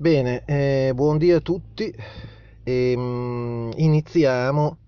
Bene, eh, buondì a tutti. E, mm, iniziamo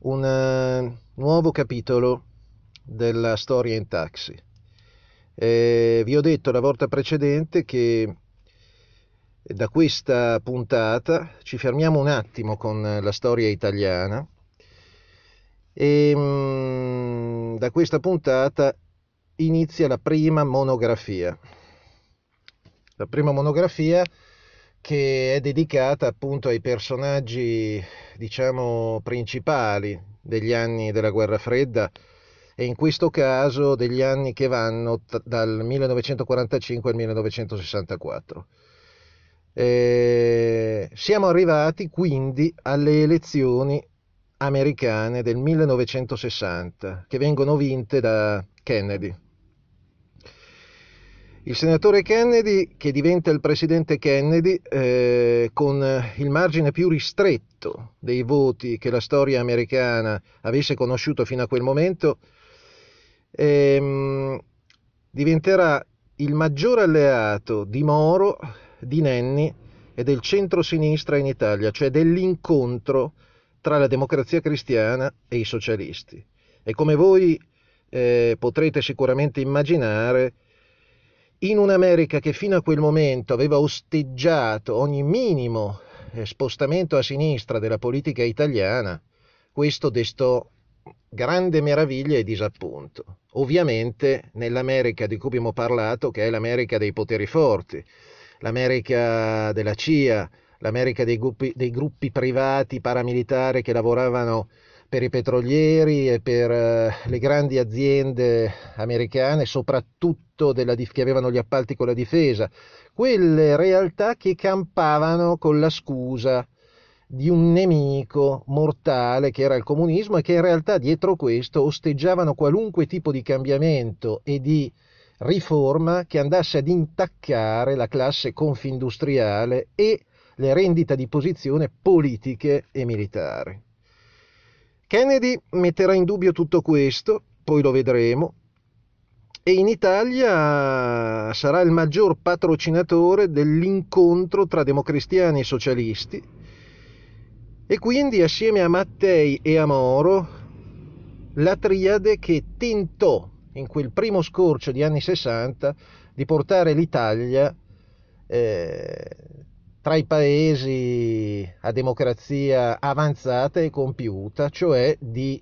un eh, nuovo capitolo della storia in taxi. Eh, vi ho detto la volta precedente che da questa puntata ci fermiamo un attimo con la storia italiana e mm, da questa puntata inizia la prima monografia. La prima monografia che è dedicata appunto ai personaggi, diciamo, principali degli anni della guerra fredda e in questo caso degli anni che vanno t- dal 1945 al 1964. Eh, siamo arrivati quindi alle elezioni americane del 1960 che vengono vinte da Kennedy. Il senatore Kennedy, che diventa il presidente Kennedy eh, con il margine più ristretto dei voti che la storia americana avesse conosciuto fino a quel momento, ehm, diventerà il maggior alleato di Moro, di Nenni e del centro-sinistra in Italia, cioè dell'incontro tra la democrazia cristiana e i socialisti. E come voi eh, potrete sicuramente immaginare, in un'America che fino a quel momento aveva osteggiato ogni minimo spostamento a sinistra della politica italiana, questo destò grande meraviglia e disappunto. Ovviamente nell'America di cui abbiamo parlato, che è l'America dei poteri forti, l'America della CIA, l'America dei gruppi, dei gruppi privati paramilitari che lavoravano per i petrolieri e per eh, le grandi aziende americane, soprattutto della, che avevano gli appalti con la difesa, quelle realtà che campavano con la scusa di un nemico mortale che era il comunismo e che in realtà dietro questo osteggiavano qualunque tipo di cambiamento e di riforma che andasse ad intaccare la classe confindustriale e le rendite di posizione politiche e militari. Kennedy metterà in dubbio tutto questo, poi lo vedremo, e in Italia sarà il maggior patrocinatore dell'incontro tra democristiani e socialisti. E quindi assieme a Mattei e a Moro la triade che tentò in quel primo scorcio di anni 60 di portare l'Italia eh, tra i paesi a democrazia avanzata e compiuta, cioè di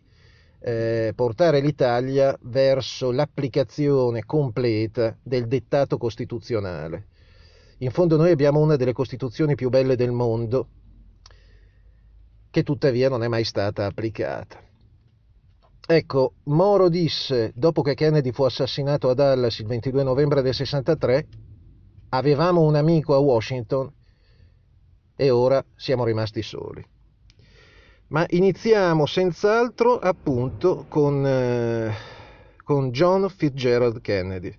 eh, portare l'Italia verso l'applicazione completa del dettato costituzionale. In fondo noi abbiamo una delle costituzioni più belle del mondo, che tuttavia non è mai stata applicata. Ecco, Moro disse, dopo che Kennedy fu assassinato a Dallas il 22 novembre del 63, avevamo un amico a Washington e ora siamo rimasti soli. Ma iniziamo senz'altro appunto con, eh, con John Fitzgerald Kennedy.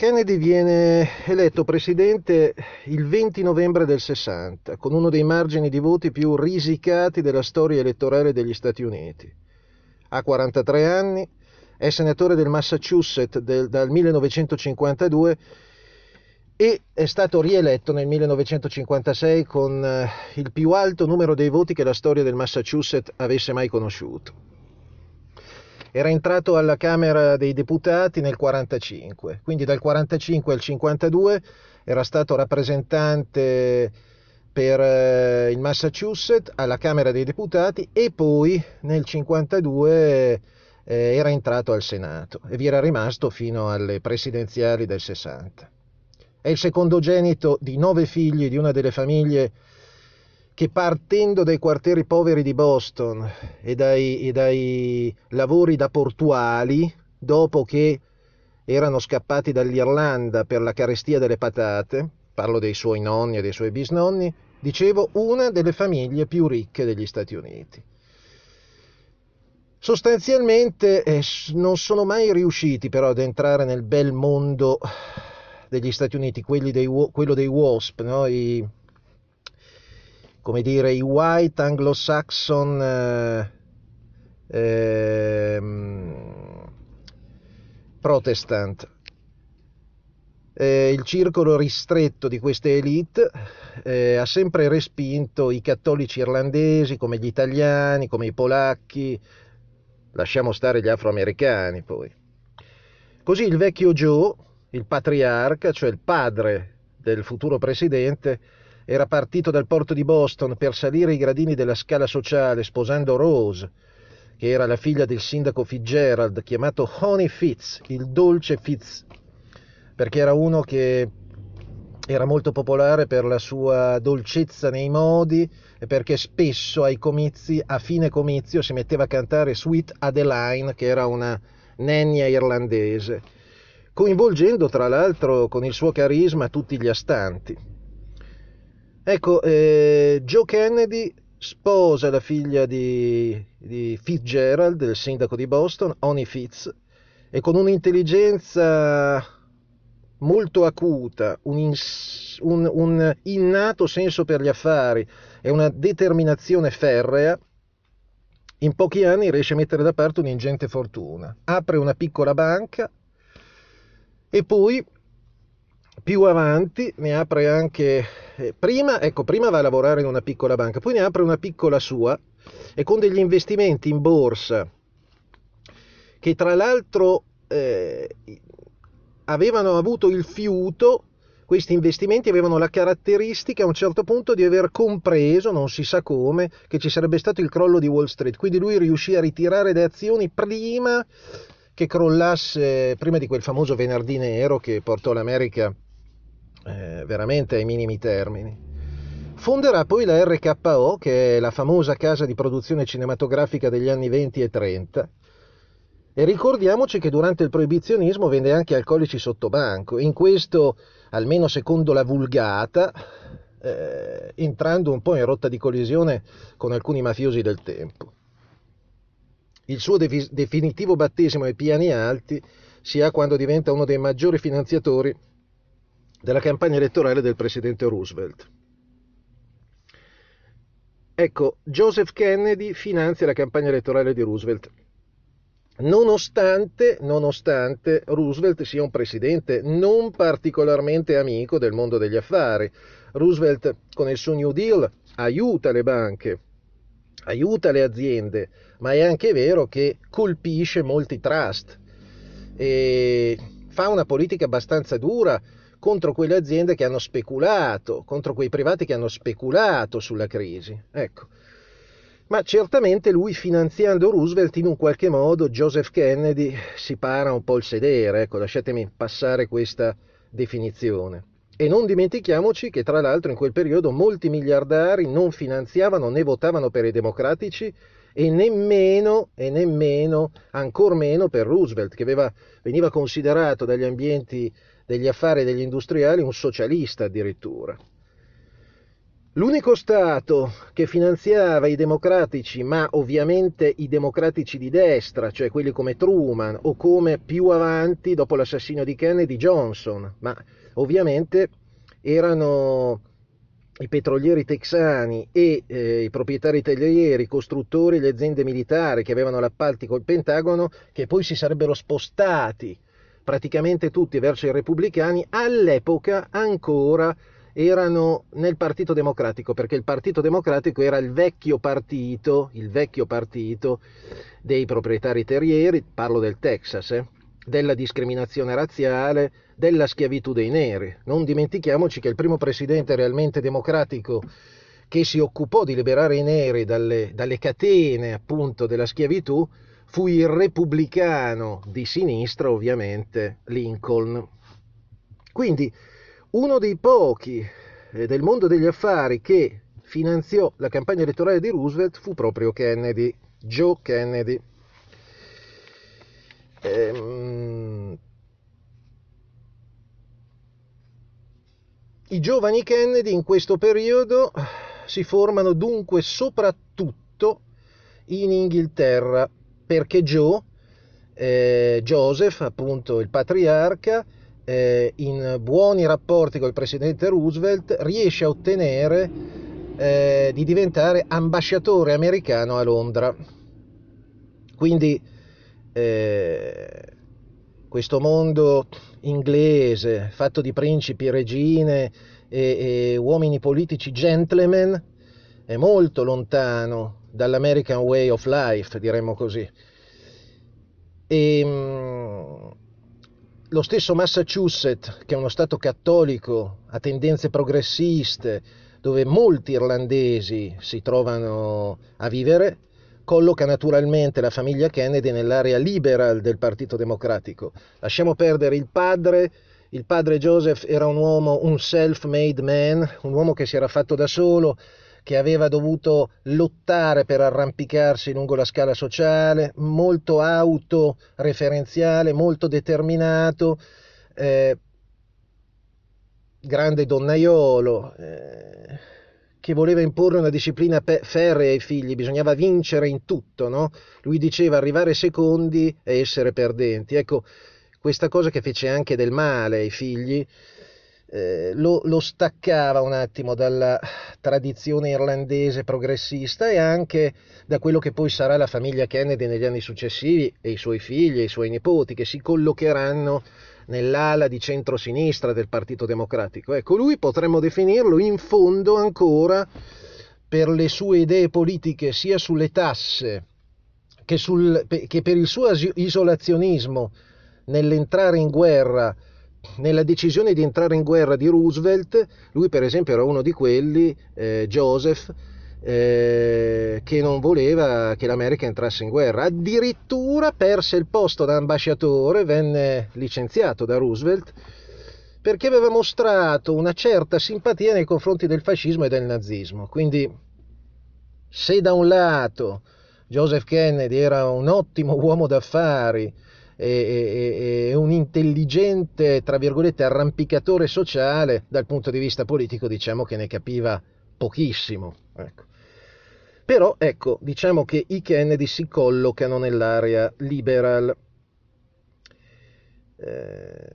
Kennedy viene eletto presidente il 20 novembre del 60, con uno dei margini di voti più risicati della storia elettorale degli Stati Uniti. Ha 43 anni, è senatore del Massachusetts del, dal 1952 e è stato rieletto nel 1956 con eh, il più alto numero dei voti che la storia del Massachusetts avesse mai conosciuto. Era entrato alla Camera dei Deputati nel 1945, quindi dal 1945 al 1952 era stato rappresentante per eh, il Massachusetts alla Camera dei Deputati e poi nel 1952 eh, era entrato al Senato e vi era rimasto fino alle presidenziali del 60. È il secondogenito di nove figli di una delle famiglie che partendo dai quartieri poveri di Boston e dai, e dai lavori da portuali, dopo che erano scappati dall'Irlanda per la carestia delle patate, parlo dei suoi nonni e dei suoi bisnonni, dicevo una delle famiglie più ricche degli Stati Uniti. Sostanzialmente eh, non sono mai riusciti però ad entrare nel bel mondo degli Stati Uniti, dei, quello dei WASP, no? I, come dire, i white anglo-saxon eh, eh, protestant. eh, il circolo ristretto di queste elite eh, ha sempre respinto i cattolici irlandesi come gli italiani, come i polacchi, lasciamo stare gli afroamericani poi. Così il vecchio Joe, il patriarca, cioè il padre del futuro presidente, era partito dal porto di Boston per salire i gradini della scala sociale sposando Rose, che era la figlia del sindaco Fitzgerald, chiamato Honey Fitz, il dolce Fitz, perché era uno che era molto popolare per la sua dolcezza nei modi e perché spesso ai comizi, a fine comizio, si metteva a cantare Sweet Adeline, che era una nenia irlandese, coinvolgendo tra l'altro con il suo carisma tutti gli astanti. Ecco, eh, Joe Kennedy sposa la figlia di, di Fitzgerald, del sindaco di Boston, Honey Fitz, e con un'intelligenza molto acuta, un, ins, un, un, innato senso per gli affari e una determinazione ferrea, in pochi anni riesce a mettere da parte un'ingente fortuna. Apre una piccola banca e poi più avanti ne apre anche eh, prima, ecco, prima va a lavorare in una piccola banca, poi ne apre una piccola sua e con degli investimenti in borsa che tra l'altro eh, avevano avuto il fiuto, questi investimenti avevano la caratteristica a un certo punto di aver compreso, non si sa come, che ci sarebbe stato il crollo di Wall Street. Quindi lui riuscì a ritirare le azioni prima che crollasse, prima di quel famoso venerdì nero che portò l'America eh, veramente ai minimi termini. Fonderà poi la RKO, che è la famosa casa di produzione cinematografica degli anni 20 e 30, e ricordiamoci che durante il proibizionismo vende anche alcolici sotto banco, in questo, almeno secondo la vulgata, eh, entrando un po' in rotta di collisione con alcuni mafiosi del tempo. Il suo de- definitivo battesimo ai piani alti si ha quando diventa uno dei maggiori finanziatori della campagna elettorale del presidente Roosevelt. Ecco, Joseph Kennedy finanzia la campagna elettorale di Roosevelt nonostante, nonostante Roosevelt sia un presidente non particolarmente amico del mondo degli affari. Roosevelt con il suo New Deal aiuta le banche, aiuta le aziende, ma è anche vero che colpisce molti trust e fa una politica abbastanza dura contro quelle aziende che hanno speculato, contro quei privati che hanno speculato sulla crisi. Ecco ma certamente lui finanziando Roosevelt in un qualche modo Joseph Kennedy si para un po' il sedere, ecco lasciatemi passare questa definizione. E non dimentichiamoci che tra l'altro in quel periodo molti miliardari non finanziavano né votavano per i democratici e nemmeno, e nemmeno, ancor meno per Roosevelt, che aveva, veniva considerato dagli ambienti degli affari e degli industriali un socialista addirittura. L'unico Stato che finanziava i democratici, ma ovviamente i democratici di destra, cioè quelli come Truman o come più avanti, dopo l'assassinio di Kennedy, Johnson, ma ovviamente erano i petrolieri texani e eh, i proprietari terrieri, i costruttori, le aziende militari che avevano l'appalti col Pentagono, che poi si sarebbero spostati praticamente tutti verso i repubblicani, all'epoca ancora erano nel Partito Democratico, perché il Partito Democratico era il vecchio partito, il vecchio partito dei proprietari terrieri, parlo del Texas, eh, della discriminazione razziale, della schiavitù dei neri. Non dimentichiamoci che il primo presidente realmente democratico che si occupò di liberare i neri dalle, dalle catene appunto della schiavitù fu il repubblicano di sinistra, ovviamente, Lincoln. Quindi uno dei pochi eh, del mondo degli affari che finanziò la campagna elettorale di Roosevelt fu proprio Kennedy, Joe Kennedy. Ehm, I giovani Kennedy in questo periodo si formano dunque soprattutto in Inghilterra perché Joe, eh, Joseph, appunto il patriarca, eh, in buoni rapporti col presidente Roosevelt, riesce a ottenere eh, di diventare ambasciatore americano a Londra. Quindi eh, questo mondo inglese fatto di principi, regine e, e uomini politici gentleman è molto lontano dall'American way of life, diremmo così. E, ehm, lo stesso Massachusetts, che è uno stato cattolico a tendenze progressiste, dove molti irlandesi si trovano a vivere, colloca naturalmente la famiglia Kennedy nell'area liberal del Partito Democratico. Lasciamo perdere il padre, il padre Joseph era un uomo, un self-made man, un uomo che si era fatto da solo, che aveva dovuto lottare per arrampicarsi lungo la scala sociale, molto autoreferenziale, molto determinato, eh, grande donnaiolo. Eh, che voleva imporre una disciplina pe- ferrea ai figli, bisognava vincere in tutto, no? Lui diceva arrivare secondi e essere perdenti. Ecco, questa cosa che fece anche del male ai figli, eh, lo, lo, staccava un attimo dalla tradizione irlandese progressista e anche da quello che poi sarà la famiglia Kennedy negli anni successivi e i suoi figli e i suoi nipoti che si collocheranno nell'ala di centrosinistra del Partito Democratico. Ecco, lui potremmo definirlo in fondo ancora per le sue idee politiche sia sulle tasse che, sul, che per il suo isolazionismo nell'entrare in guerra nella decisione di entrare in guerra di Roosevelt, lui per esempio era uno di quelli, eh, Joseph, eh, che non voleva che l'America entrasse in guerra. Addirittura perse il posto da ambasciatore, venne licenziato da Roosevelt perché aveva mostrato una certa simpatia nei confronti del fascismo e del nazismo. Quindi se da un lato Joseph Kennedy era un ottimo uomo d'affari e, e, e un intelligente, tra virgolette, arrampicatore sociale, dal punto di vista politico diciamo che ne capiva pochissimo. Ecco. Però ecco, diciamo che i Kennedy si collocano nell'area liberal. Eh,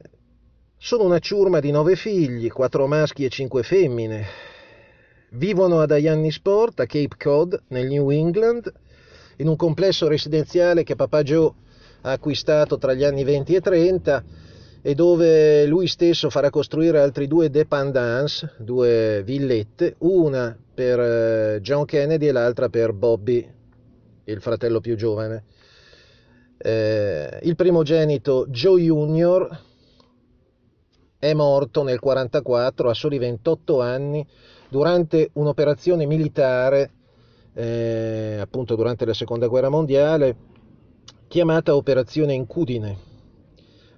sono una ciurma di nove figli, quattro maschi e cinque femmine. Vivono ad Sport, a Cape Cod, nel New England, in un complesso residenziale che papà Joe acquistato tra gli anni 20 e 30 e dove lui stesso farà costruire altri due dépendance, due villette, una per eh, John Kennedy e l'altra per Bobby, il fratello più giovane. Eh, il primogenito Joe Junior è morto nel 1944 a soli 28 anni durante un'operazione militare, eh, appunto durante la seconda guerra mondiale, chiamata Operazione Incudine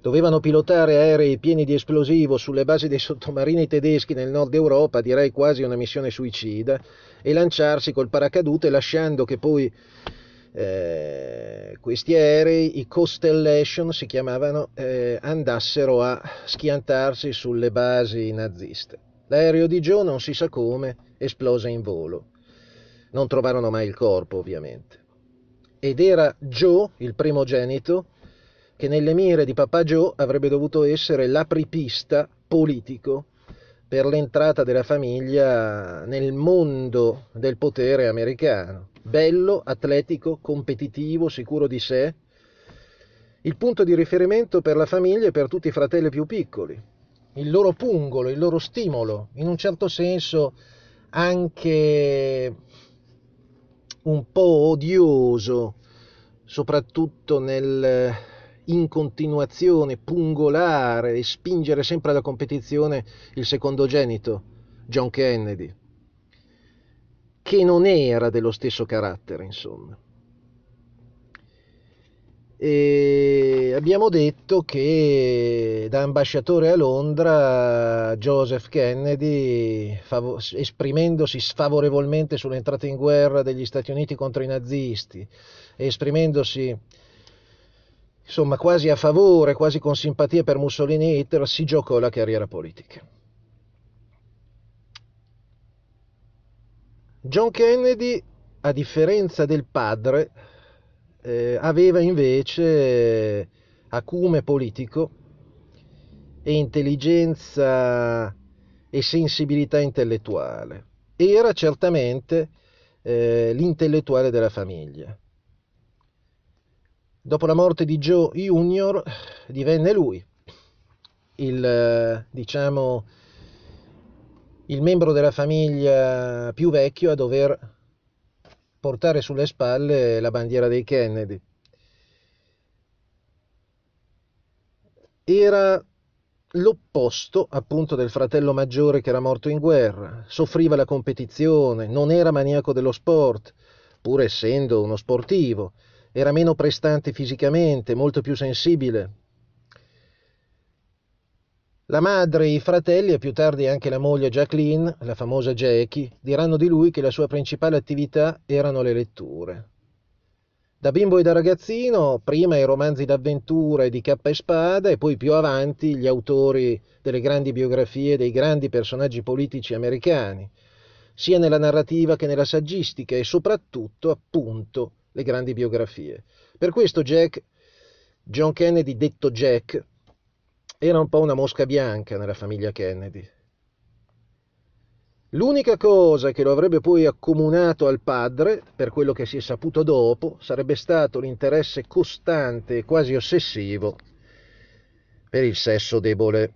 Dovevano pilotare aerei pieni di esplosivo sulle basi dei sottomarini tedeschi nel nord Europa, direi quasi una missione suicida, e lanciarsi col paracadute lasciando che poi eh, questi aerei, i Constellation si chiamavano, eh, andassero a schiantarsi sulle basi naziste. L'aereo di Joe, non si sa come, esplose in volo. Non trovarono mai il corpo, ovviamente. Ed era Joe, il primogenito, che nelle mire di Papà Joe avrebbe dovuto essere l'apripista politico per l'entrata della famiglia nel mondo del potere americano. Bello, atletico, competitivo, sicuro di sé, il punto di riferimento per la famiglia e per tutti i fratelli più piccoli, il loro pungolo, il loro stimolo, in un certo senso anche un po' odioso, soprattutto nel in continuazione pungolare e spingere sempre alla competizione il secondogenito, John Kennedy, che non era dello stesso carattere, insomma. E abbiamo detto che da ambasciatore a Londra Joseph Kennedy, esprimendosi sfavorevolmente sull'entrata in guerra degli Stati Uniti contro i nazisti, esprimendosi insomma quasi a favore, quasi con simpatia per Mussolini e Hitler, si giocò la carriera politica. John Kennedy, a differenza del padre, eh, aveva invece acume politico e intelligenza e sensibilità intellettuale. Era certamente eh, l'intellettuale della famiglia dopo la morte di Joe Junior divenne lui il, diciamo, il membro della famiglia più vecchio a dover portare sulle spalle la bandiera dei Kennedy. Era l'opposto appunto del fratello maggiore che era morto in guerra, soffriva la competizione, non era maniaco dello sport, pur essendo uno sportivo, era meno prestante fisicamente, molto più sensibile. La madre, i fratelli e più tardi anche la moglie Jacqueline, la famosa Jackie, diranno di lui che la sua principale attività erano le letture. Da bimbo e da ragazzino, prima i romanzi d'avventura e di cappa e spada e poi più avanti gli autori delle grandi biografie dei grandi personaggi politici americani, sia nella narrativa che nella saggistica e soprattutto, appunto, le grandi biografie. Per questo Jack, John Kennedy detto Jack, era un po' una mosca bianca nella famiglia Kennedy. L'unica cosa che lo avrebbe poi accomunato al padre, per quello che si è saputo dopo, sarebbe stato l'interesse costante e quasi ossessivo per il sesso debole.